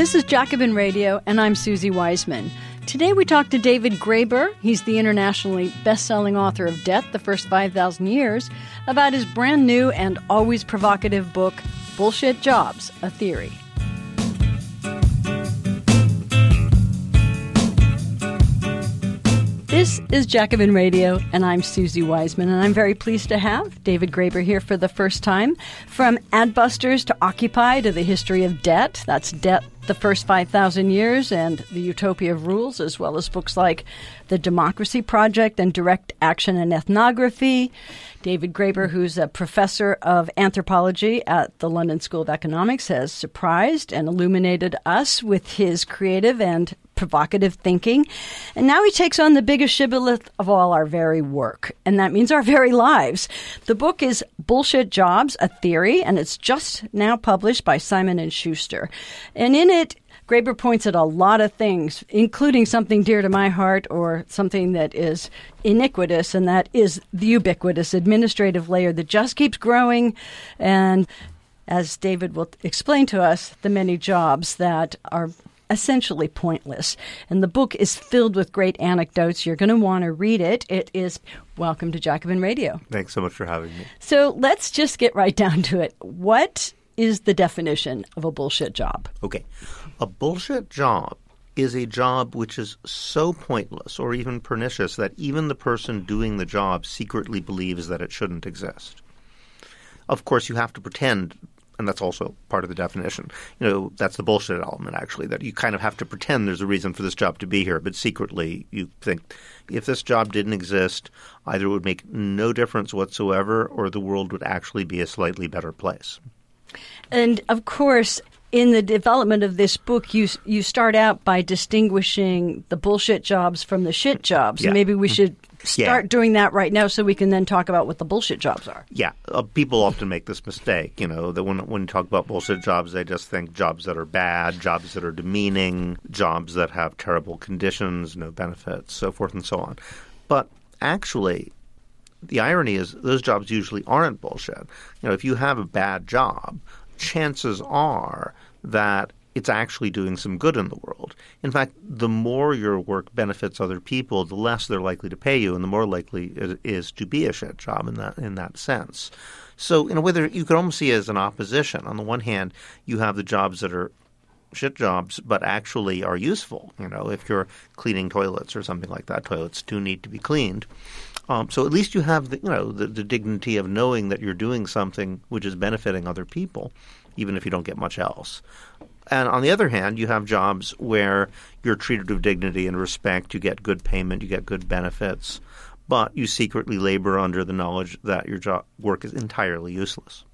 This is Jacobin Radio, and I'm Susie Wiseman. Today we talk to David Graeber. He's the internationally best selling author of Debt, the First 5,000 Years, about his brand new and always provocative book, Bullshit Jobs A Theory. This is Jacobin Radio, and I'm Susie Wiseman, and I'm very pleased to have David Graeber here for the first time. From Adbusters to Occupy to the history of debt, that's Debt, the First 5,000 Years, and The Utopia of Rules, as well as books like The Democracy Project and Direct Action and Ethnography. David Graeber, who's a professor of anthropology at the London School of Economics, has surprised and illuminated us with his creative and provocative thinking. And now he takes on the biggest shibboleth of all our very work, and that means our very lives. The book is Bullshit Jobs, a Theory, and it's just now published by Simon and Schuster. And in it, Graeber points at a lot of things, including something dear to my heart or something that is iniquitous, and that is the ubiquitous administrative layer that just keeps growing. And as David will explain to us, the many jobs that are essentially pointless. And the book is filled with great anecdotes. You're going to want to read it. It is Welcome to Jacobin Radio. Thanks so much for having me. So let's just get right down to it. What is the definition of a bullshit job? Okay. A bullshit job is a job which is so pointless or even pernicious that even the person doing the job secretly believes that it shouldn't exist. Of course, you have to pretend and that's also part of the definition. You know, that's the bullshit element actually that you kind of have to pretend there's a reason for this job to be here, but secretly you think if this job didn't exist, either it would make no difference whatsoever or the world would actually be a slightly better place. And of course, in the development of this book, you you start out by distinguishing the bullshit jobs from the shit jobs. Yeah. Maybe we Mm-hmm. should start Yeah. doing that right now, so we can then talk about what the bullshit jobs are. Yeah, uh, people often make this mistake. You know that when when you talk about bullshit jobs, they just think jobs that are bad, jobs that are demeaning, jobs that have terrible conditions, no benefits, so forth and so on. But actually, the irony is those jobs usually aren't bullshit. You know, if you have a bad job, chances are that it's actually doing some good in the world. In fact, the more your work benefits other people, the less they're likely to pay you, and the more likely it is to be a shit job in that in that sense. So, in a way, there, you could almost see it as an opposition. On the one hand, you have the jobs that are shit jobs, but actually are useful. You know, if you're cleaning toilets or something like that, toilets do need to be cleaned. Um, so at least you have the you know the, the dignity of knowing that you're doing something which is benefiting other people, even if you don't get much else. And on the other hand, you have jobs where you're treated with dignity and respect. You get good payment, you get good benefits, but you secretly labor under the knowledge that your job work is entirely useless.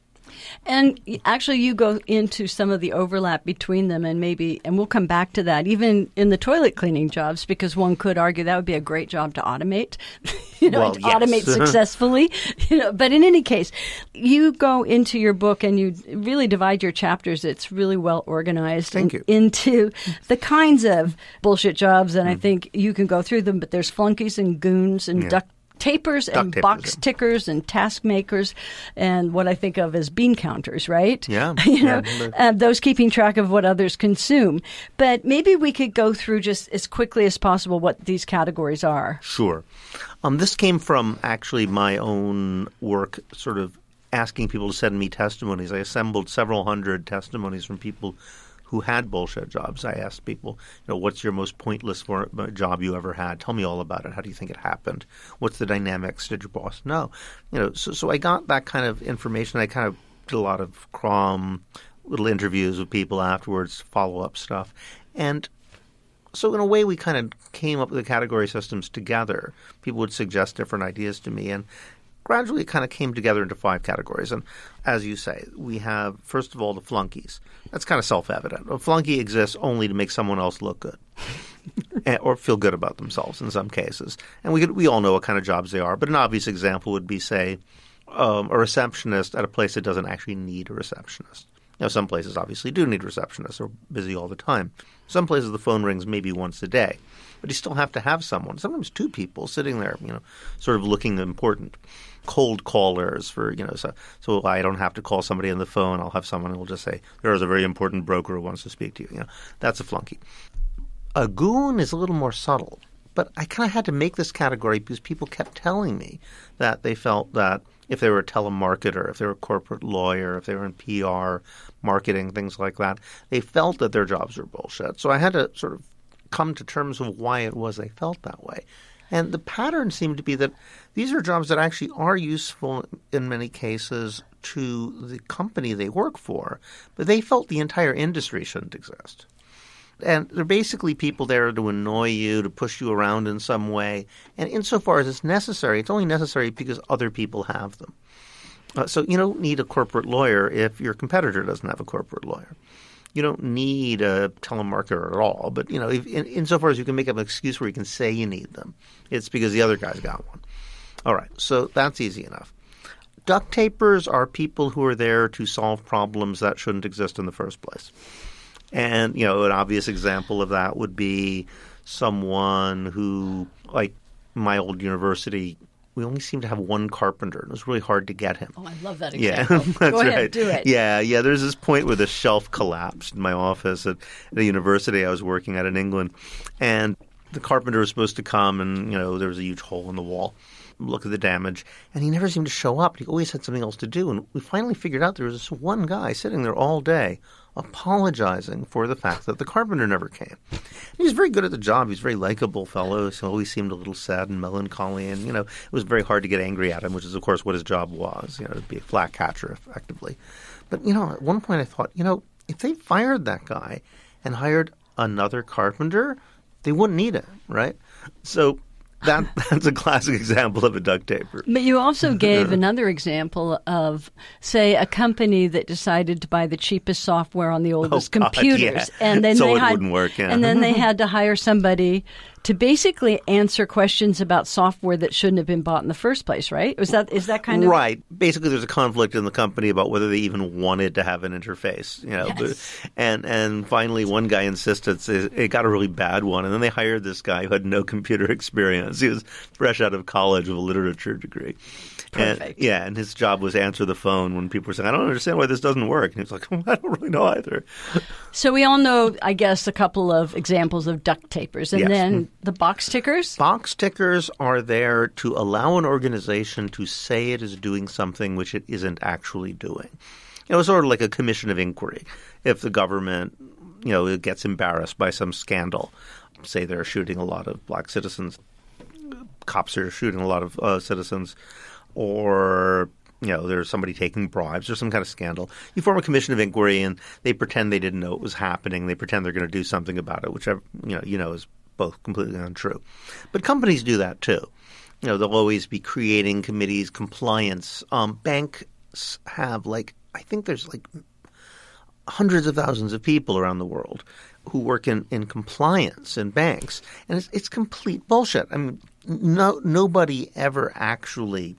And actually, you go into some of the overlap between them, and maybe, and we'll come back to that, even in the toilet cleaning jobs, because one could argue that would be a great job to automate, you know, Well, to yes. automate successfully. You know, but in any case, you go into your book and you really divide your chapters. It's really well organized Thank you. into the kinds of bullshit jobs, and I Mm. think you can go through them. But there's flunkies and goons and duct tapers and tapers, box yeah. tickers and task makers and what I think of as bean counters, right? Yeah, you know, yeah. uh, those keeping track of what others consume. But maybe we could go through just as quickly as possible what these categories are. Sure. Um, this came from actually my own work, sort of asking people to send me testimonies. I assembled several hundred testimonies from people who had bullshit jobs. I asked people, you know, what's your most pointless uh, job you ever had? Tell me all about it. How do you think it happened? What's the dynamics? Did your boss know? You know, so, so I got that kind of information. I kind of did a lot of crom, little interviews with people afterwards, follow up stuff, and so in a way we kind of came up with the category systems together people would suggest different ideas to me and gradually it kind of came together into five categories. And as you say we have first of all the flunkies. That's kind of self-evident. A flunky exists only to make someone else look good or feel good about themselves in some cases. And we could, we all know what kind of jobs they are but an obvious example would be say um, a receptionist at a place that doesn't actually need a receptionist. Now, some places obviously do need receptionists; they're busy all the time. Some places the phone rings maybe once a day, but you still have to have someone, sometimes two people, sitting there, you know, sort of looking important. Cold callers for you know, so so I don't have to call somebody on the phone. I'll have someone who will just say, "There is a very important broker who wants to speak to you." You know, that's a flunky. A goon is a little more subtle, but I kind of had to make this category because people kept telling me that they felt that if they were a telemarketer, if they were a corporate lawyer, if they were in PR, marketing, things like that, they felt that their jobs were bullshit. So I had to sort of come to terms with why it was they felt that way. And the pattern seemed to be that these are jobs that actually are useful in many cases to the company they work for, but they felt the entire industry shouldn't exist. And they're basically people there to annoy you, to push you around in some way. And insofar as it's necessary, it's only necessary because other people have them. Uh, so you don't need a corporate lawyer if your competitor doesn't have a corporate lawyer. You don't need a telemarketer at all. But you know, if, in, insofar as you can make up an excuse where you can say you need them, it's because the other guy's got one. All right, so that's easy enough. Duct tapers are people who are there to solve problems that shouldn't exist in the first place. And, you know, an obvious example of that would be someone who, like my old university, we only seemed to have one carpenter. and It was really hard to get him. Oh, I love that Yeah, example. that's Go ahead, right. do it. Yeah, yeah. There's this point where the shelf collapsed in my office at the university I was working at in England, and the carpenter was supposed to come, and you know there was a huge hole in the wall. Look at the damage, and he never seemed to show up. He always had something else to do, and we finally figured out there was this one guy sitting there all day apologizing for the fact that the carpenter never came. And he was very good at the job. He was a very likable fellow. He always seemed a little sad and melancholy, and you know it was very hard to get angry at him, which is of course what his job was. You know, to be a flak catcher effectively. But you know, at one point I thought, you know, if they fired that guy and hired another carpenter, they wouldn't need him, right? So that that's a classic example of a duct taper. But you also gave another example of, say, a company that decided to buy the cheapest software on the oh, oldest Oh, God, computers, yeah. and then So they it had, wouldn't work, yeah. and then they had to hire somebody to basically answer questions about software that shouldn't have been bought in the first place. Right? Was that is that kind of Right. Basically, there's a conflict in the company about whether they even wanted to have an interface. You know, Yes. and and finally, one guy insisted it got a really bad one, and then they hired this guy who had no computer experience. He was fresh out of college with a literature degree. And, yeah, and his job was answer the phone when people were saying, "I don't understand why this doesn't work." And he was like, "I don't really know either." So we all know, I guess, a couple of examples of duct tapers, and Yes. then mm-hmm. The box tickers. Box tickers are there to allow an organization to say it is doing something which it isn't actually doing. Know, it's sort of like a commission of inquiry. If the government, you know, gets embarrassed by some scandal, say they're shooting a lot of black citizens, cops are shooting a lot of uh, citizens, or you know, there's somebody taking bribes or some kind of scandal. You form a commission of inquiry, and they pretend they didn't know it was happening. They pretend they're going to do something about it, which you know, you know is both completely untrue. But companies do that too. You know, they'll always be creating committees, compliance. Um, banks have like I think there's like hundreds of thousands of people around the world who work in, in compliance in banks, and it's, it's complete bullshit. I mean, no nobody ever actually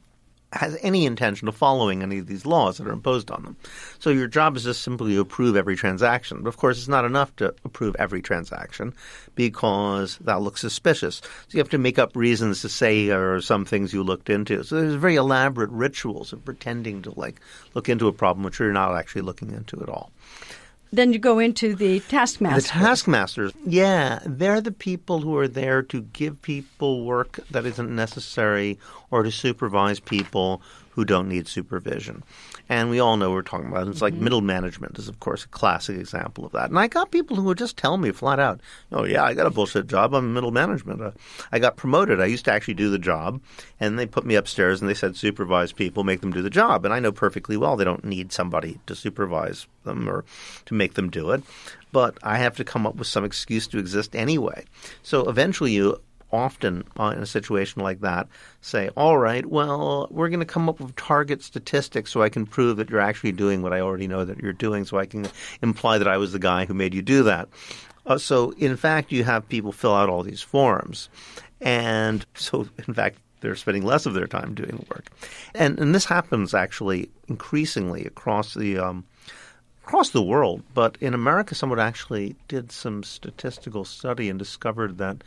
has any intention of following any of these laws that are imposed on them. So your job is just simply to approve every transaction. But of course, it's not enough to approve every transaction because that looks suspicious. So you have to make up reasons to say there are some things you looked into. So there's very elaborate rituals of pretending to like look into a problem which you're not actually looking into at all. Then you go into the taskmaster. The taskmasters, yeah, they're the people who are there to give people work that isn't necessary or to supervise people who don't need supervision. And we all know what we're talking about. It's like middle management is, of course, a classic example of that. And I got people who would just tell me flat out, "Oh yeah, I got a bullshit job. I'm middle management. Uh, I got promoted. I used to actually do the job, and they put me upstairs and they said supervise people, make them do the job. And I know perfectly well they don't need somebody to supervise them or to make them do it, but I have to come up with some excuse to exist anyway. So eventually, you often in a situation like that say, all right, well, we're going to come up with target statistics so I can prove that you're actually doing what I already know that you're doing, so I can imply that I was the guy who made you do that. Uh, so, in fact, you have people fill out all these forms. And so, in fact, they're spending less of their time doing the work. And, and this happens actually increasingly across the um, across the world, but in America, someone actually did some statistical study and discovered that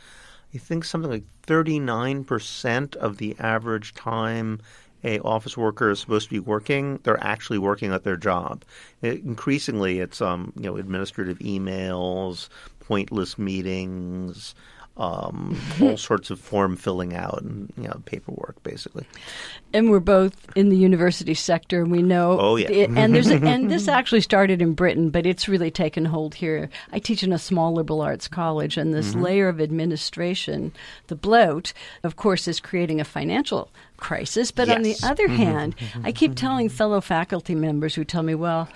I think something like 39% of the average time a office worker is supposed to be working, they're actually working at their job. It, increasingly, it's um, you know administrative emails, pointless meetings, um, all sorts of form filling out and you know paperwork basically. And we're both in the university sector, and we know. Oh yeah. It, and there's a, and this actually started in Britain, but it's really taken hold here. I teach in a small liberal arts college, and this mm-hmm. layer of administration, the bloat, of course, is creating a financial crisis. But yes. on the other mm-hmm. hand, I keep telling fellow faculty members who tell me, well,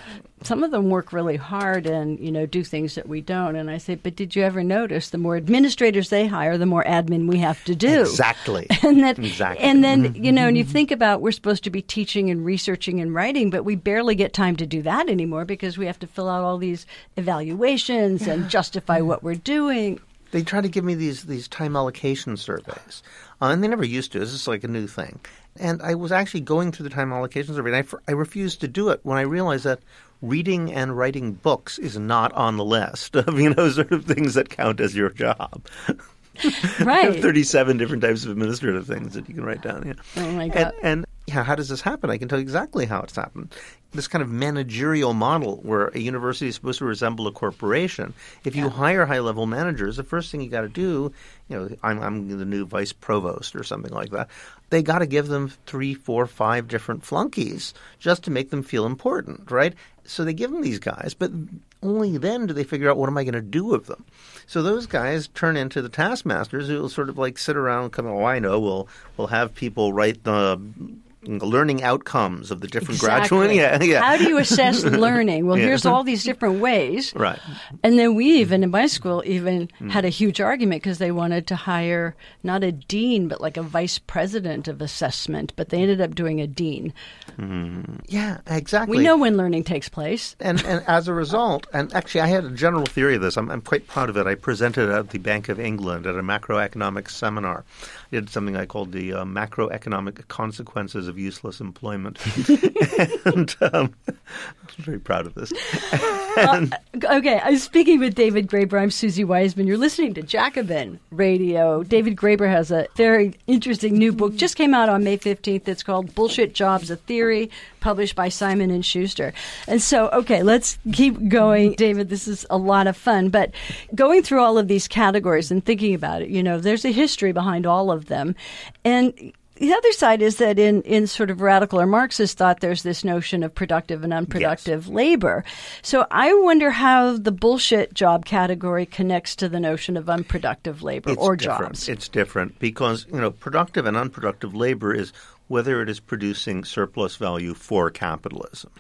some of them work really hard and you know do things that we don't and i say but did you ever notice the more administrators they hire the more admin we have to do? Exactly. And that exactly. and then you know and you think about we're supposed to be teaching and researching and writing but we barely get time to do that anymore because we have to fill out all these evaluations and justify what we're doing. They try to give me these these time allocation surveys, uh, and they never used to. This is like a new thing. And I was actually going through the time allocation survey, and I, I refused to do it when I realized that reading and writing books is not on the list of you know sort of things that count as your job. Right. Thirty-seven different types of administrative things that you can write down. Yeah. Oh my god. And, and yeah, how does this happen? I can tell you exactly how it's happened. This kind of managerial model where a university is supposed to resemble a corporation. If you Yeah. hire high level managers, the first thing you got to do, you know, I'm, I'm the new vice provost or something like that. They got to give them three, four, five different flunkies just to make them feel important, right? So they give them these guys, but only then do they figure out what am I going to do with them. So those guys turn into the taskmasters who will sort of like sit around and come, oh, I know, we'll we'll have people write the mm, learning outcomes of the different Exactly. graduate. Yeah, yeah. How do you assess learning? Well, Yeah. here's all these different ways. Right. And then we even in my school even had a huge argument because they wanted to hire not a dean but like a vice president of assessment, but they ended up doing a dean. Mm-hmm. Yeah, exactly. We know when learning takes place. and and as a result, and actually, I had a general theory of this. I'm, I'm quite proud of it. I presented at the Bank of England at a macroeconomic seminar. Did something I called the uh, macroeconomic consequences of useless employment, and um, I'm very proud of this. Okay, I'm speaking with David Graeber. I'm Susie Wiseman. You're listening to Jacobin Radio. David Graeber has a very interesting new book just came out on May 15th. It's called Bullshit Jobs: A Theory, published by Simon and Schuster. And so, okay, let's keep going, David. This is a lot of fun, but going through all of these categories and thinking about it, you know, there's a history behind all of them, and the other side is that in, in sort of radical or Marxist thought, there's this notion of productive and unproductive labor. So I wonder how the bullshit job category connects to the notion of unproductive labor It's or different. jobs. It's different because you know productive and unproductive labor is whether it is producing surplus value for capitalism,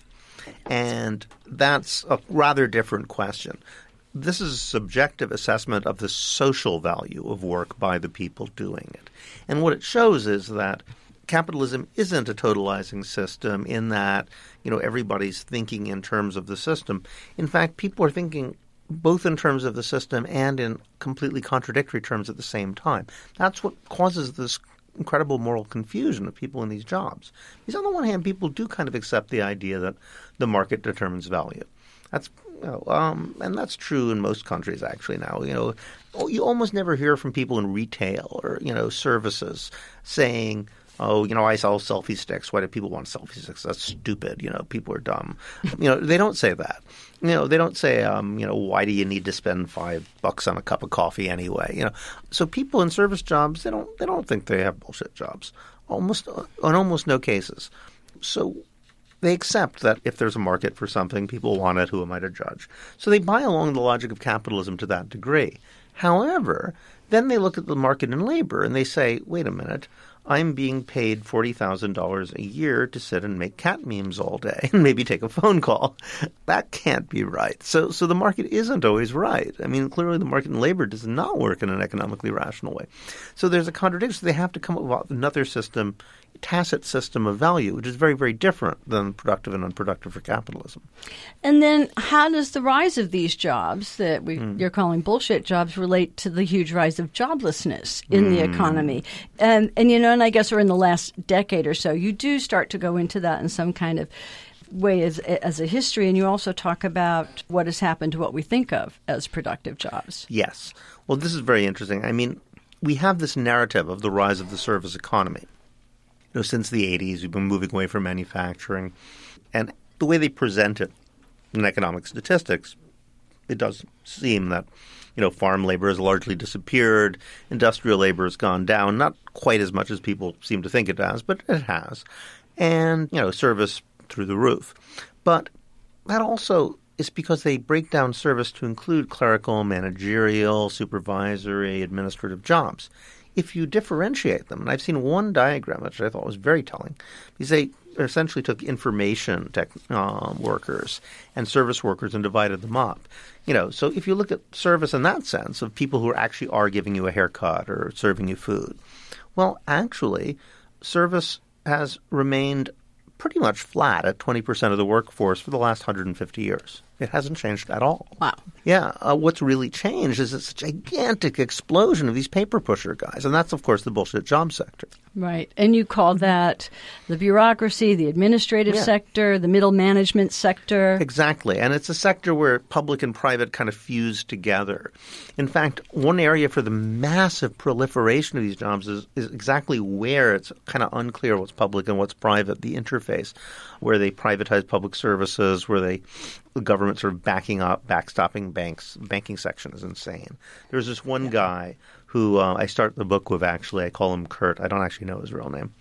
and that's a rather different question. This is a subjective assessment of the social value of work by the people doing it, and what it shows is that capitalism isn't a totalizing system in that you know everybody's thinking in terms of the system. In fact, people are thinking both in terms of the system and in completely contradictory terms at the same time. That's what causes this incredible moral confusion of people in these jobs. Because on the one hand, people do kind of accept the idea that the market determines value. That's know, um, and that's true in most countries actually now. You know, oh, you almost never hear from people in retail or you know services saying, "Oh, you know, I sell selfie sticks. Why do people want selfie sticks? That's stupid. You know, people are dumb." you know, they don't say that. You know, they don't say, um, you know, why do you need to spend five bucks on a cup of coffee anyway? You know, so people in service jobs they don't they don't think they have bullshit jobs. Almost in almost no cases. So they accept that if there's a market for something, people want it. Who am I to judge? So they buy along the logic of capitalism to that degree. However, then they look at the market in labor and they say, wait a minute, I'm being paid $40,000 a year to sit and make cat memes all day and maybe take a phone call. That can't be right. So, so the market isn't always right. I mean, clearly the market in labor does not work in an economically rational way. So there's a contradiction. They have to come up with another system, tacit system of value, which is very, very different than productive and unproductive for capitalism. And then, how does the rise of these jobs that we, Hmm. you're calling bullshit jobs relate to the huge rise of joblessness in the Hmm. economy? And, and you know, and I guess we're in the last decade or so, you do start to go into that in some kind of way as, as a history, and you also talk about what has happened to what we think of as productive jobs. Yes. Well, this is very interesting. I mean, we have this narrative of the rise of the service economy. Know, since the 80s, we've been moving away from manufacturing. And the way they present it in economic statistics, it does seem that you know farm labor has largely disappeared, industrial labor has gone down, not quite as much as people seem to think it has, but it has, and you know service through the roof. But that also is because they break down service to include clerical, managerial, supervisory, administrative jobs. If you differentiate them, and I've seen one diagram which I thought was very telling, because they essentially took information tech um, workers and service workers and divided them up. You know, so if you look at service in that sense of people who actually are giving you a haircut or serving you food, well, actually, service has remained pretty much flat at 20% of the workforce for the last 150 years. It hasn't changed at all. Wow. Yeah. Uh, what's really changed is this gigantic explosion of these paper pusher guys. And that's, of course, the bullshit job sector. Right. And you call that the bureaucracy, the administrative Yeah. sector, the middle management sector. Exactly. And it's a sector where public and private kind of fuse together. In fact, one area for the massive proliferation of these jobs is, is exactly where it's kind of unclear what's public and what's private, the interface, where they privatize public services, where they the government sort of backing up, backstopping banks. Banking section is insane. There's this one guy who uh, I start the book with. Actually, I call him Kurt. I don't actually know his real name.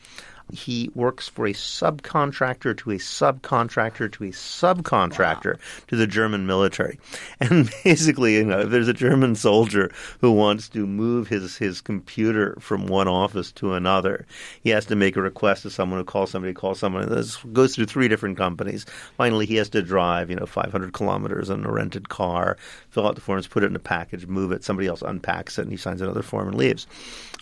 He works for a subcontractor to a subcontractor to a subcontractor to the German military. And basically, you know, if there's a German soldier who wants to move his, his computer from one office to another, he has to make a request to someone who calls somebody, calls someone. This goes through three different companies. Finally, he has to drive, you know, 500 kilometers in a rented car, fill out the forms, put it in a package, move it. Somebody else unpacks it, and he signs another form and leaves.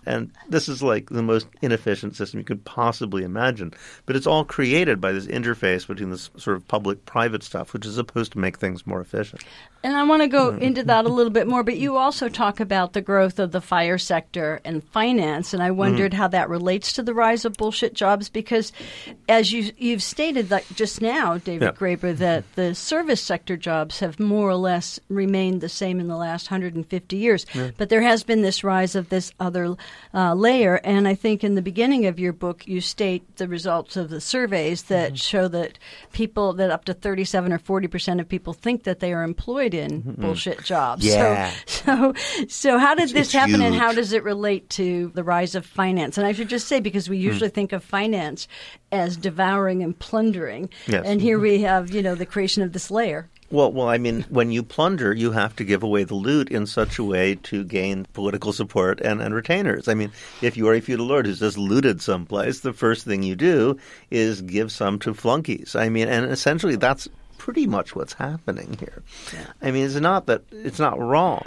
And this is like the most inefficient system you could possibly imagine. But it's all created by this interface between this sort of public private stuff, which is supposed to make things more efficient. And I want to go Mm-hmm. into that a little bit more, but you also talk about the growth of the fire sector and finance, and I wondered how that relates to the rise of bullshit jobs because, as you you've stated that just now, David Yeah. Graeber, that the service sector jobs have more or less remained the same in the last 150 years, but there has been this rise of this other uh, layer, and I think in the beginning of your book you state the results of the surveys that mm-hmm. show that people that up to 37 or 40 percent of people think that they are employed in mm-hmm. bullshit jobs. Yeah. So, so, so how did this it's happen, and how does it relate to the rise of finance? And I should just say because we hmm. usually think of finance as devouring and plundering, Yes. and here mm-hmm. we have you know the creation of this layer. Well, well, I mean, when you plunder, you have to give away the loot in such a way to gain political support and, and retainers. I mean, if you are a feudal lord who's just looted someplace, the first thing you do is give some to flunkies. I mean, and essentially that's pretty much what's happening here. I mean, it's not that it's not wrong.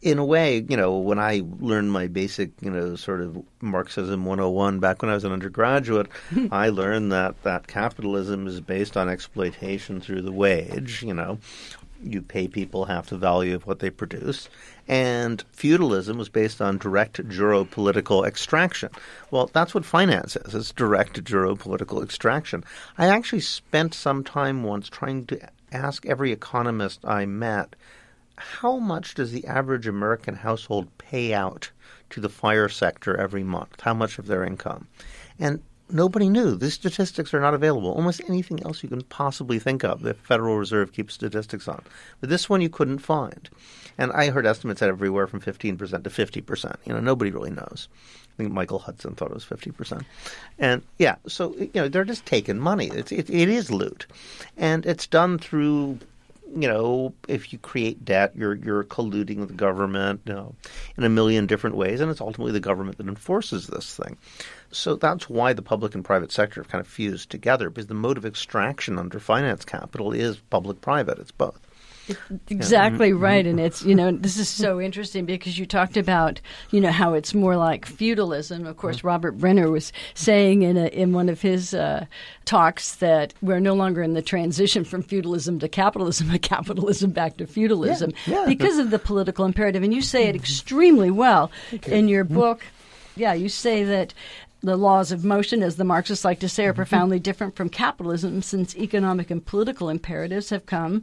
In a way, you know, when I learned my basic, you know, sort of Marxism 101 back when I was an undergraduate, I learned that, that capitalism is based on exploitation through the wage, you know. You pay people half the value of what they produce. And feudalism was based on direct geopolitical extraction. Well, that's what finance is. It's direct geopolitical extraction. I actually spent some time once trying to ask every economist I met how much does the average American household pay out to the fire sector every month? How much of their income? And nobody knew. These statistics are not available. Almost anything else you can possibly think of, the Federal Reserve keeps statistics on. But this one you couldn't find. And I heard estimates at everywhere from 15% to 50%. You know, nobody really knows. I think Michael Hudson thought it was 50%. And yeah, so, you know, they're just taking money. It's, it, it is loot. And it's done through you know, if you create debt, you're you're colluding with the government, you know, in a million different ways, and it's ultimately the government that enforces this thing. So that's why the public and private sector have kind of fused together, because the mode of extraction under finance capital is public-private. It's both. Exactly Mm-hmm. right, and it's you know this is so interesting because you talked about you know how it's more like feudalism. Of course, Robert Brenner was saying in a, in one of his uh, talks that we're no longer in the transition from feudalism to capitalism, but capitalism back to feudalism Yeah, yeah. because of the political imperative. And you say it extremely well in your book. Yeah, you say that the laws of motion, as the Marxists like to say, are mm-hmm. profoundly different from capitalism since economic and political imperatives have come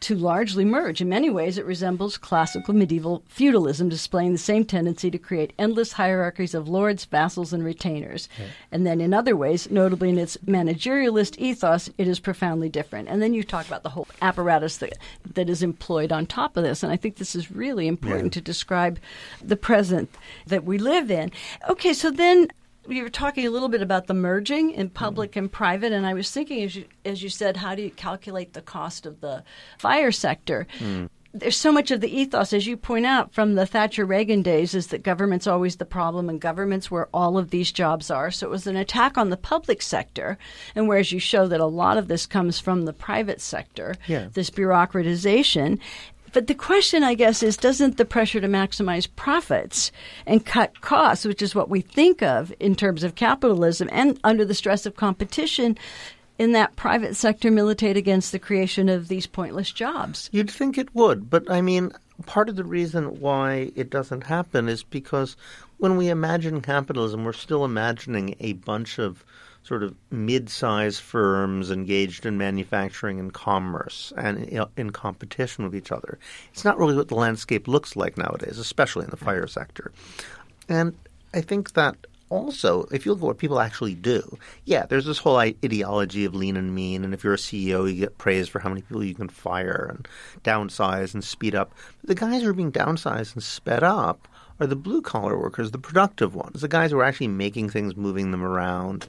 to largely merge. In many ways, it resembles classical medieval feudalism, displaying the same tendency to create endless hierarchies of lords, vassals, and retainers. Right. And then in other ways, notably in its managerialist ethos, it is profoundly different. And then you talk about the whole apparatus that, that is employed on top of this. And I think this is really important yeah. to describe the present that we live in. Okay, so then you were talking a little bit about the merging in public mm. and private, and I was thinking, as you as you said, how do you calculate the cost of the fire sector? Mm. There's so much of the ethos, as you point out, from the Thatcher Reagan days, is that government's always the problem, and government's where all of these jobs are. So it was an attack on the public sector, and whereas you show that a lot of this comes from the private sector, yeah. this bureaucratization, but the question, I guess, is doesn't the pressure to maximize profits and cut costs, which is what we think of in terms of capitalism and under the stress of competition, in that private sector militate against the creation of these pointless jobs? You'd think it would, but I mean, part of the reason why it doesn't happen is because when we imagine capitalism, we're still imagining a bunch of sort of mid-sized firms engaged in manufacturing and commerce and in competition with each other. It's not really what the landscape looks like nowadays, especially in the fire sector. And I think that also, if you look at what people actually do, yeah, there's this whole ideology of lean and mean, and if you're a CEO, you get praised for how many people you can fire and downsize and speed up. But the guys who are being downsized and sped up are the blue collar workers, the productive ones, the guys who are actually making things, moving them around,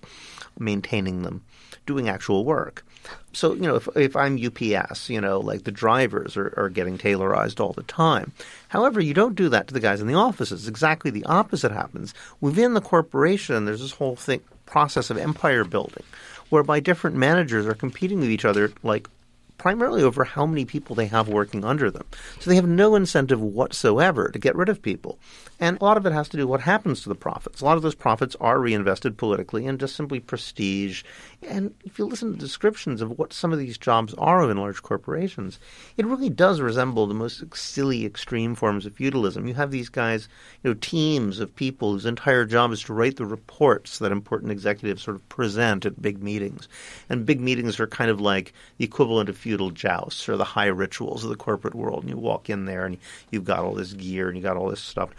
maintaining them, doing actual work. So, you know, if, if I'm UPS, you know, like the drivers are, are getting Taylorized all the time. However, you don't do that to the guys in the offices. Exactly the opposite happens. Within the corporation, there's this whole thing, process of empire building, whereby different managers are competing with each other like primarily over how many people they have working under them. So they have no incentive whatsoever to get rid of people. And a lot of it has to do with what happens to the profits. A lot of those profits are reinvested politically and just simply prestige. And if you listen to descriptions of what some of these jobs are in large corporations, it really does resemble the most silly extreme forms of feudalism. You have these guys, you know, teams of people whose entire job is to write the reports that important executives sort of present at big meetings. And big meetings are kind of like the equivalent of feudal jousts or the high rituals of the corporate world. And you walk in there and you've got all this gear and you got all this stuff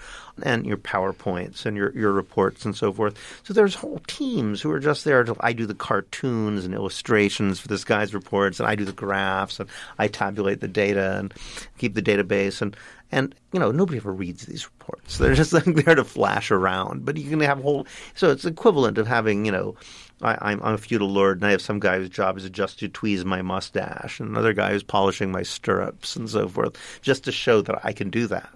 and your PowerPoints and your, your reports and so forth. So there's whole teams who are just there to I do the cartoons and illustrations for this guy's reports and I do the graphs and I tabulate the data and keep the database and and you know nobody ever reads these reports. They're just like there to flash around. But you can have whole so it's equivalent of having you know I, am a feudal lord, and I have some guy whose job is just to tweeze my mustache, and another guy who's polishing my stirrups and so forth, just to show that I can do that.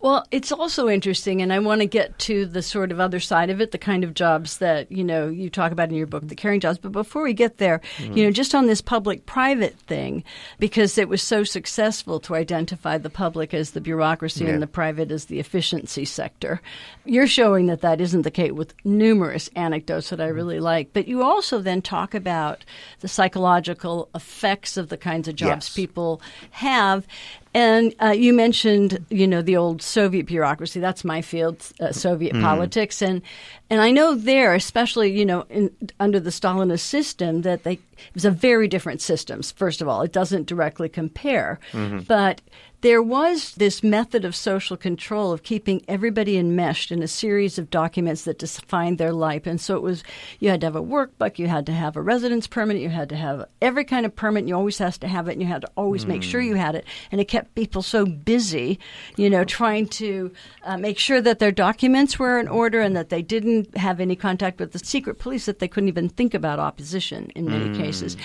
Well, it's also interesting, and I want to get to the sort of other side of it, the kind of jobs that you know you talk about in your book, the caring jobs. But before we get there, mm-hmm. you know, just on this public-private thing, because it was so successful to identify the public as the bureaucracy yeah. and the private as the efficiency sector, you're showing that that isn't the case with numerous anecdotes that I mm-hmm. really like. But you also then talk about the psychological effects of the kinds of jobs yes. people have, and uh, you mentioned, you know, the old Soviet bureaucracy. That's my field, uh, Soviet mm. politics, and and I know there, especially, you know, in, under the Stalinist system, that they it was a very different systems. First of all, it doesn't directly compare, mm-hmm. but there was this method of social control of keeping everybody enmeshed in a series of documents that defined their life. And so it was you had to have a workbook, you had to have a residence permit, you had to have every kind of permit, you always has to have it, and you had to always mm. make sure you had it. And it kept people so busy, you know, trying to uh, make sure that their documents were in order and that they didn't have any contact with the secret police, that they couldn't even think about opposition in many mm. cases.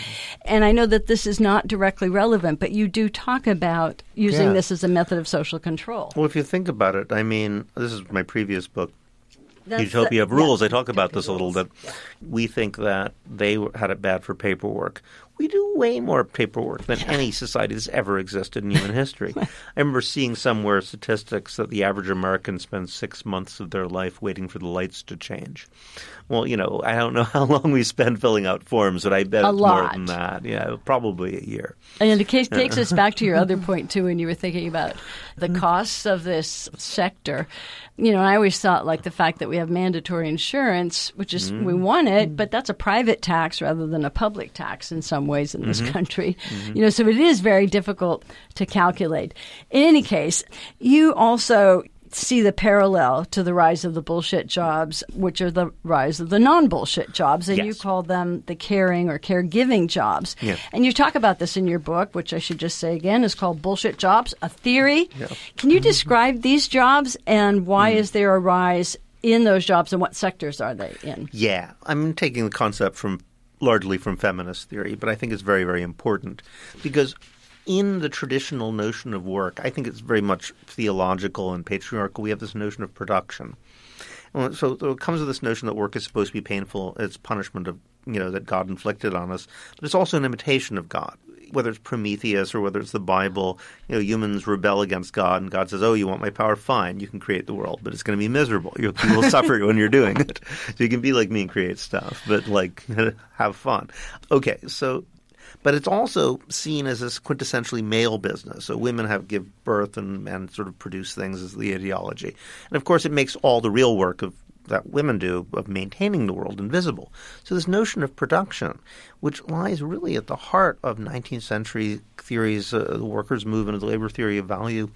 And I know that this is not directly relevant, but you do talk about using yeah. This as a method of social control. Well, if you think about it, I mean, this is my previous book, That's Utopia the, of Rules. Yeah, I talk about this a little. That we think that they had it bad for paperwork. we do way more paperwork than any society that's ever existed in human history. I remember seeing somewhere statistics that the average American spends six months of their life waiting for the lights to change. Well, you know, I don't know how long we spend filling out forms, but I bet a it's lot. more than that. Yeah, probably a year. And it case takes us back to your other point too, when you were thinking about the costs of this sector. You know, I always thought like the fact that we have mandatory insurance, which is we mm. want it, mm. but that's a private tax rather than a public tax in some ways in this mm-hmm. country. Mm-hmm. You know, so it is very difficult to calculate. In any case, you also see the parallel to the rise of the bullshit jobs, which are the rise of the non bullshit jobs, and you call them the caring or caregiving jobs. Yeah. And you talk about this in your book, which I should just say again is called Bullshit Jobs, a Theory. Can you describe these jobs and why Mm. is there a rise in those jobs and what sectors are they in? Yeah, I'm taking the concept from largely from feminist theory, but I think it's very, very important because in the traditional notion of work, I think it's very much theological and patriarchal. We have this notion of production. So, so it comes with this notion that work is supposed to be painful. It's punishment of you know that God inflicted on us, but it's also an imitation of God. Whether it's Prometheus or whether it's the Bible, you know, humans rebel against God, and God says, "Oh, you want my power? Fine, you can create the world, but it's going to be miserable. You, will suffer when you're doing it. So you can be like me and create stuff, but like have fun." Okay, so but it's also seen as this quintessentially male business. So women have give birth and men sort of produce things as the ideology, and of course it makes all the real work of that women do of maintaining the world invisible. So this notion of production, which lies really at the heart of 19th century theories, uh, the workers' movement, the labor theory of value,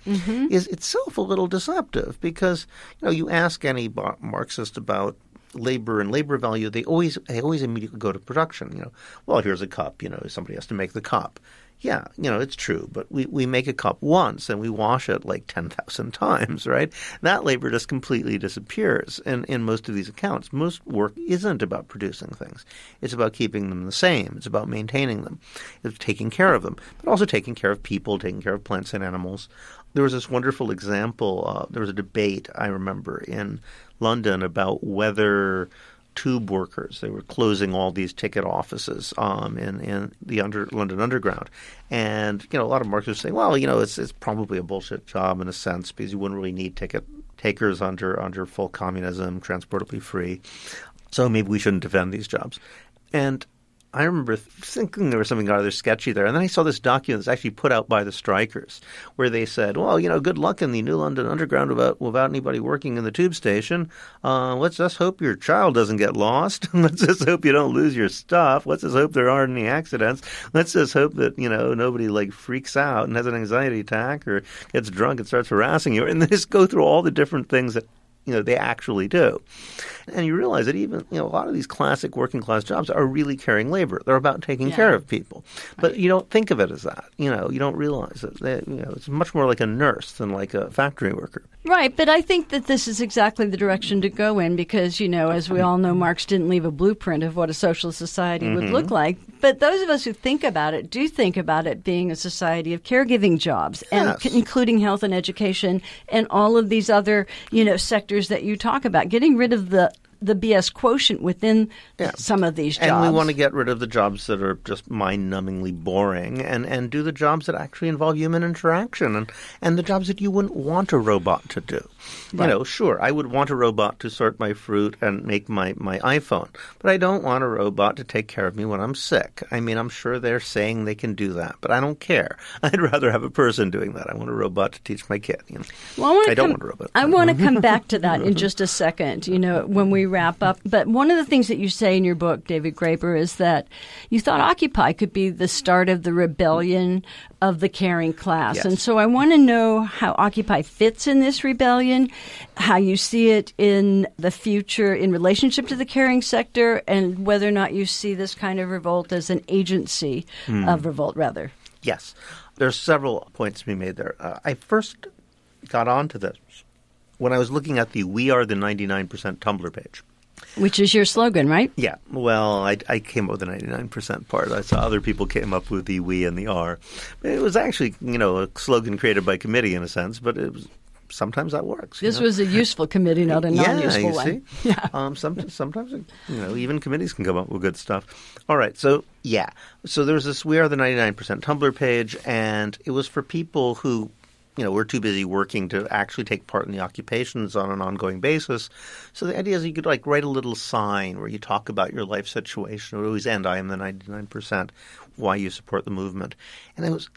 is itself a little deceptive because you know you ask any Marxist about labor and labor value, they always they always immediately go to production. You know, well, here's a cup. You know, somebody has to make the cup. Yeah, you know, it's true, but we, we make a cup once and we wash it like 10,000 times, right? That labor just completely disappears in, in most of these accounts. Most work isn't about producing things. It's about keeping them the same. It's about maintaining them. It's taking care of them, but also taking care of people, taking care of plants and animals. There was this wonderful example. Uh, there was a debate, I remember, in London about whether tube workers. They were closing all these ticket offices um, in in the under, London Underground, and you know a lot of Marxists say, well, you know, it's it's probably a bullshit job in a sense because you wouldn't really need ticket takers under under full communism, transport will be free, so maybe we shouldn't defend these jobs. And I remember thinking there was something rather sketchy there. And then I saw this document that's actually put out by the strikers where they said, well, you know, good luck in the New London Underground without, without anybody working in the tube station. Uh, let's just hope your child doesn't get lost. let's just hope you don't lose your stuff. Let's just hope there aren't any accidents. Let's just hope that, you know, nobody like freaks out and has an anxiety attack or gets drunk and starts harassing you. And they just go through all the different things that you know they actually do and you realize that even you know a lot of these classic working class jobs are really caring labor they're about taking Yeah. care of people but you don't think of it as that you know you don't realize it They- you know it's much more like a nurse than like a factory worker Right, but I think that this is exactly the direction to go in because, you know, as we all know, Marx didn't leave a blueprint of what a socialist society would Mm-hmm. look like. But those of us who think about it do think about it being a society of caregiving jobs, and Yes. c- including health and education and all of these other, you know, sectors that you talk about. Getting rid of the the BS quotient within Yeah. some of these jobs. And we want to get rid of the jobs that are just mind-numbingly boring, and, and do the jobs that actually involve human interaction, and, and the jobs that you wouldn't want a robot to do. Right. You know, sure, I would want a robot to sort my fruit and make my, my iPhone, but I don't want a robot to take care of me when I'm sick. I mean, I'm sure they're saying they can do that, but I don't care. I'd rather have a person doing that. I want a robot to teach my kid. You know? Well, I, I don't come, want a robot. I want to come back to that in just a second, you know, when we wrap up. But one of the things that you say in your book, David Graeber, is that you thought Occupy could be the start of the rebellion of the caring class. Yes. And so I want to know how Occupy fits in this rebellion, how you see it in the future in relationship to the caring sector, and whether or not you see this kind of revolt as an agency Hmm. of revolt, rather. Yes. There's several points to be made there. Uh, I first got onto this when I was looking at the We Are the 99% Tumblr page. Which is your slogan, right? Yeah, well, I, I came up with the 99% part. I saw other people came up with the we and the R. It was actually, you know, a slogan created by committee in a sense, but it was sometimes that works. This know? was a useful committee, not a non-useful yeah, one. See? Yeah. Um, some, sometimes, you know, even committees can come up with good stuff. All right. So, yeah. So there's this We Are the 99% Tumblr page, and it was for people who you know, we're too busy working to actually take part in the occupations on an ongoing basis. So the idea is you could like write a little sign where you talk about your life situation. It would always end, I am the 99%, why you support the movement. And it was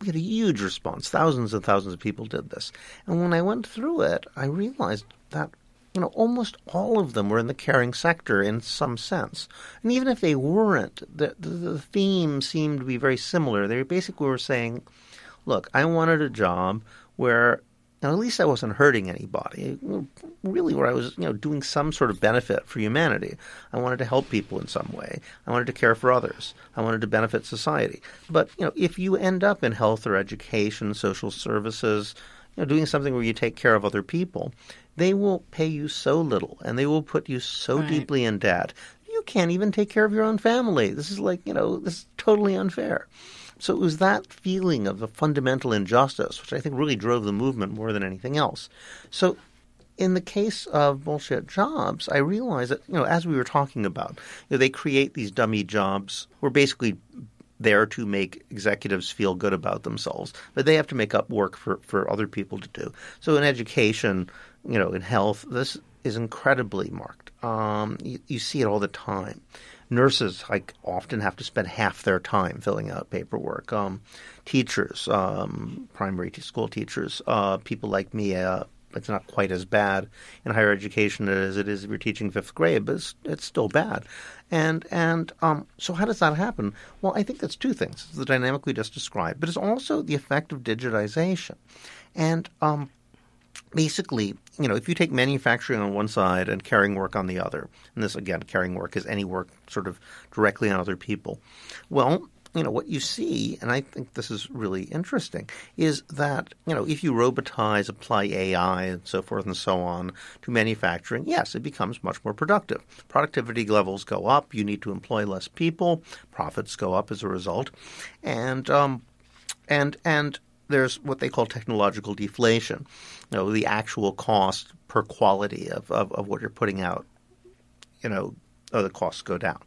we had a huge response. Thousands and thousands of people did this. And when I went through it, I realized that you know, almost all of them were in the caring sector in some sense. And even if they weren't, the, the, the theme seemed to be very similar. They basically were saying, look, I wanted a job where now, at least I wasn't hurting anybody. Really, where I was, you know, doing some sort of benefit for humanity. I wanted to help people in some way. I wanted to care for others. I wanted to benefit society. But you know, if you end up in health or education, social services, you know, doing something where you take care of other people, they will pay you so little, and they will put you so right. deeply in debt. You can't even take care of your own family. This is like, you know, this is totally unfair. So it was that feeling of a fundamental injustice, which I think really drove the movement more than anything else. So in the case of bullshit jobs, I realized that, you know, as we were talking about, you know, they create these dummy jobs. We're basically there to make executives feel good about themselves, but they have to make up work for, for other people to do. So in education, you know, in health, this is incredibly marked. Um, you, you see it all the time nurses like often have to spend half their time filling out paperwork. Um, teachers, um, primary school teachers, uh, people like me. Uh, it's not quite as bad in higher education as it is if you're teaching fifth grade, but it's, it's still bad. And and um, so how does that happen? Well, I think that's two things: it's the dynamic we just described, but it's also the effect of digitization. And um, basically, you know, if you take manufacturing on one side and caring work on the other, and this again, caring work is any work sort of directly on other people. Well, you know, what you see, and I think this is really interesting, is that, you know, if you robotize, apply AI and so forth and so on to manufacturing, yes, it becomes much more productive. Productivity levels go up, you need to employ less people, profits go up as a result. And um, and and there's what they call technological deflation. You know, the actual cost per quality of, of, of what you're putting out, you know, the costs go down.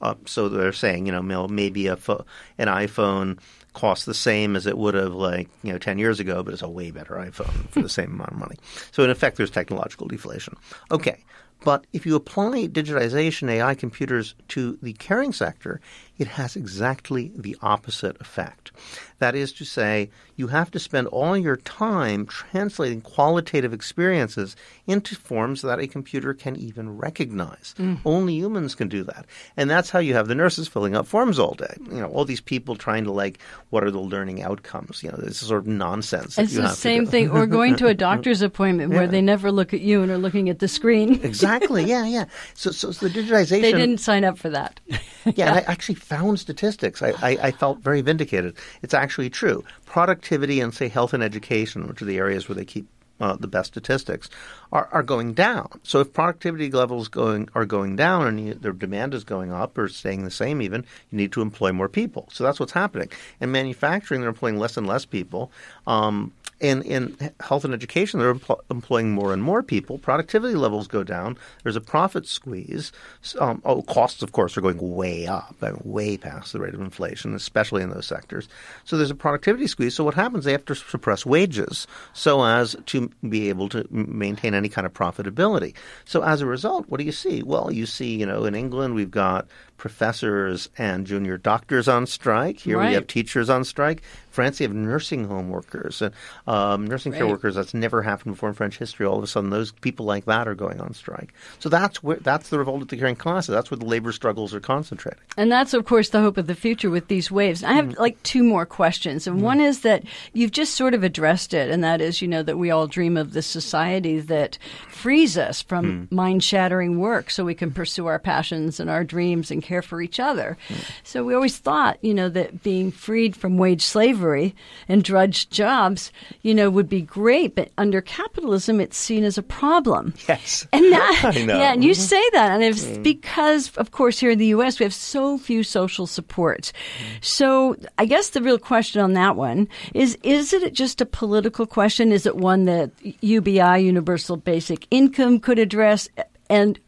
Uh, so they're saying, you know, maybe a fo- an iPhone costs the same as it would have like you know ten years ago, but it's a way better iPhone for the same amount of money. So in effect, there's technological deflation. Okay, but if you apply digitization, AI computers to the caring sector, it has exactly the opposite effect. That is to say, you have to spend all your time translating qualitative experiences into forms that a computer can even recognize. Mm. Only humans can do that. And that's how you have the nurses filling out forms all day. You know, all these people trying to like, what are the learning outcomes? You know, this is sort of nonsense. It's the same thing. Or going to a doctor's appointment yeah. where they never look at you and are looking at the screen. exactly. Yeah, yeah. So, so, so the digitization. They didn't sign up for that. yeah, yeah. I actually found statistics. I, I, I, felt very vindicated. It's actually true. Productivity and, say, health and education, which are the areas where they keep uh, the best statistics, are, are going down. So if productivity levels going are going down and you, their demand is going up or staying the same, even you need to employ more people. So that's what's happening. In manufacturing, they're employing less and less people. Um, in, in health and education, they're empl- employing more and more people. Productivity levels go down. There's a profit squeeze. Um, oh, costs, of course, are going way up, I mean, way past the rate of inflation, especially in those sectors. So there's a productivity squeeze. So what happens? They have to suppress wages so as to be able to maintain any kind of profitability. So as a result, what do you see? Well, you see, you know, in England, we've got professors and junior doctors on strike. Here right. we have teachers on strike. France, you have nursing home workers and um, nursing right. care workers. That's never happened before in French history. All of a sudden, those people like that are going on strike. So that's where that's the revolt of the caring classes. That's where the labor struggles are concentrating. And that's, of course, the hope of the future with these waves. I have mm. like two more questions, and mm. one is that you've just sort of addressed it, and that is, you know, that we all dream of this society that frees us from mm. mind-shattering work, so we can pursue our passions and our dreams and care for each other. Mm. So we always thought, you know, that being freed from wage slavery slavery and drudge jobs, you know, would be great. But under capitalism, it's seen as a problem. Yes. And that, I know. yeah, and you say that, and it's because, of course, here in the U.S. we have so few social supports. So I guess the real question on that one is: Is it just a political question? Is it one that UBI, Universal Basic Income, could address? And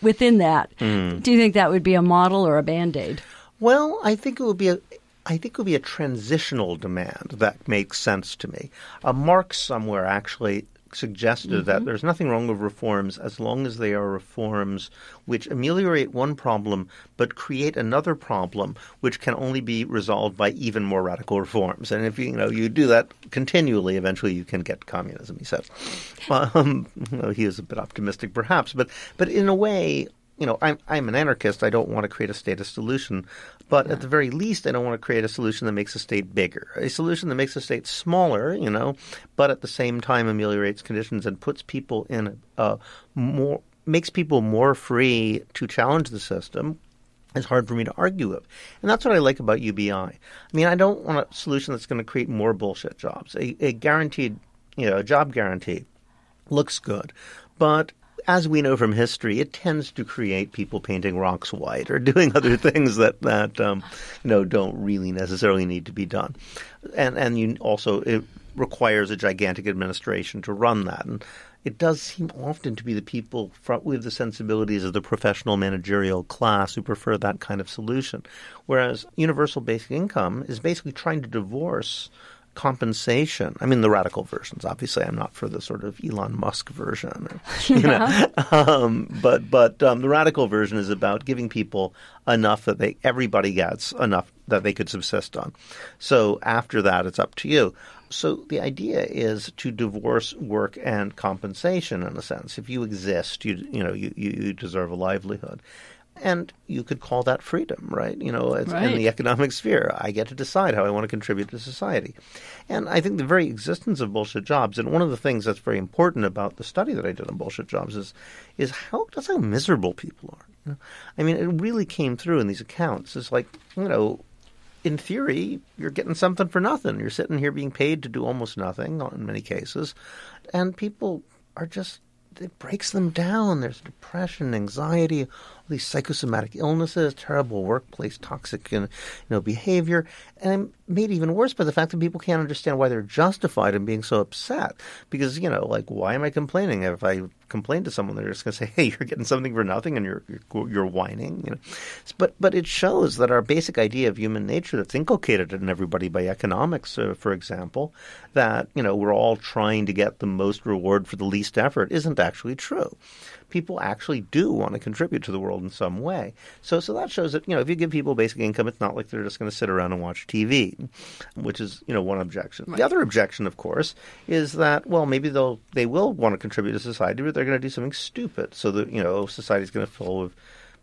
within that, Hmm. do you think that would be a model or a band aid? Well, I think it would be a. I think it would be a transitional demand that makes sense to me. Uh, Marx somewhere actually suggested that there's nothing wrong with reforms as long as they are reforms which ameliorate one problem but create another problem which can only be resolved by even more radical reforms. And if you, you know you do that continually, eventually you can get communism. He said. Um, well, he is a bit optimistic, perhaps, but but in a way, you know, I'm I'm an anarchist. I don't want to create a statist solution, but at the very least, I don't want to create a solution that makes the state bigger, a solution that makes the state smaller, you know, but at the same time ameliorates conditions and puts people in a more makes people more free to challenge the system. It's hard for me to argue with, and that's what I like about UBI. I mean, I don't want a solution that's going to create more bullshit jobs. A, a guaranteed, you know, a job guarantee looks good, but as we know from history, it tends to create people painting rocks white or doing other things that that um, you know don't really necessarily need to be done, and and you also it requires a gigantic administration to run that, and it does seem often to be the people with the sensibilities of the professional managerial class who prefer that kind of solution, whereas universal basic income is basically trying to divorce compensation. I mean, the radical versions. Obviously, I'm not for the sort of Elon Musk version, or, you know. Um, but but um, the radical version is about giving people enough that they everybody gets enough that they could subsist on. So after that, it's up to you. So the idea is to divorce work and compensation in a sense. If you exist, you you know you, you deserve a livelihood. And you could call that freedom, right? You know, it's Right. in the economic sphere. I get to decide how I want to contribute to society. And I think the very existence of bullshit jobs, and one of the things that's very important about the study that I did on bullshit jobs is is how just how miserable people are. You know? I mean, it really came through in these accounts. It's like, you know, in theory, you're getting something for nothing. You're sitting here being paid to do almost nothing in many cases. And people are just it breaks them down. There's depression, anxiety, these psychosomatic illnesses, terrible workplace toxic you know, behavior, and made even worse by the fact that people can't understand why they're justified in being so upset. Because you know, like, why am I complaining? If I complain to someone, they're just going to say, "Hey, you're getting something for nothing," and you're you're, you're whining. You know, but but it shows that our basic idea of human nature that's inculcated in everybody by economics, uh, for example, that you know we're all trying to get the most reward for the least effort, isn't actually true. People actually do want to contribute to the world in some way. So so that shows that you know if you give people basic income, it's not like they're just going to sit around and watch TV, which is you know one objection. The other objection, of course, is that well maybe they'll they will want to contribute to society, but they're going to do something stupid. So that you know society's going to fill with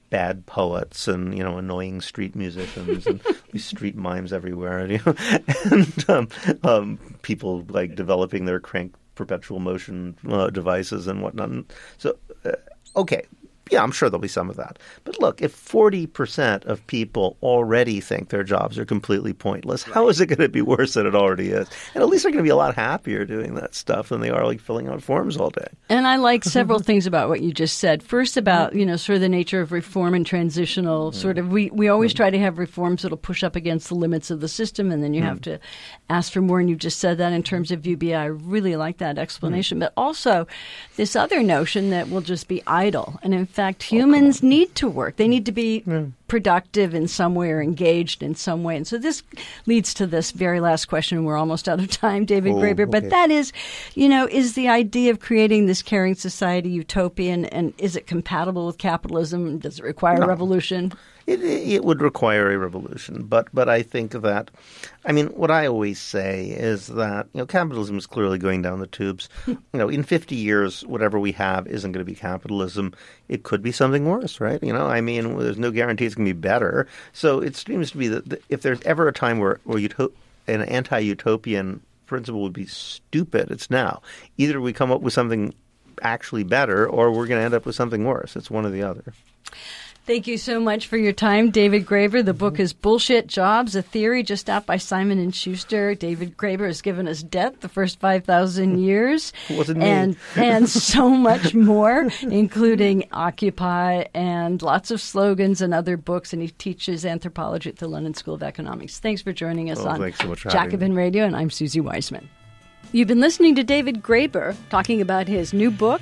bad poets and you know annoying street musicians and these street mimes everywhere, you know, and um, um, people like developing their crank perpetual motion uh, devices and whatnot. And so, okay. Yeah, I'm sure there'll be some of that. But look, if 40% of people already think their jobs are completely pointless, how is it going to be worse than it already is? And at least they're going to be a lot happier doing that stuff than they are like filling out forms all day. And I like several things about what you just said. First, about you know sort of the nature of reform and transitional. Mm-hmm. Sort of, we we always mm-hmm. try to have reforms that'll push up against the limits of the system, and then you have mm-hmm. to ask for more. And you just said that in terms of UBI. I really like that explanation. But also, this other notion that we'll just be idle, and in fact, oh, humans need to work. They need to be productive in some way or engaged in some way. And so this leads to this very last question. We're almost out of time, David Oh, Graeber. But okay. that is, you know, is the idea of creating this caring society utopian and is it compatible with capitalism? Does it require No. revolution? It, it would require a revolution, but but I think that, I mean, what I always say is that you know capitalism is clearly going down the tubes. Hmm. you know, in fifty years, whatever we have isn't going to be capitalism. It could be something worse, right? You know, I mean, there's no guarantee it's going to be better. So it seems to be that that if there's ever a time where where uto- an anti-utopian principle would be stupid, it's now. Either we come up with something actually better, or we're going to end up with something worse. It's one or the other. Thank you so much for your time, David Graeber. The book mm-hmm. is Bullshit Jobs, a Theory, just out by Simon and Schuster. David Graeber has given us debt the first 5,000 years. Wasn't and, and so much more, including Occupy and lots of slogans and other books. And he teaches anthropology at the London School of Economics. Thanks for joining us Oh, on so much for having Jacobin. Radio, and I'm Suzi Weissman. You've been listening to David Graeber talking about his new book,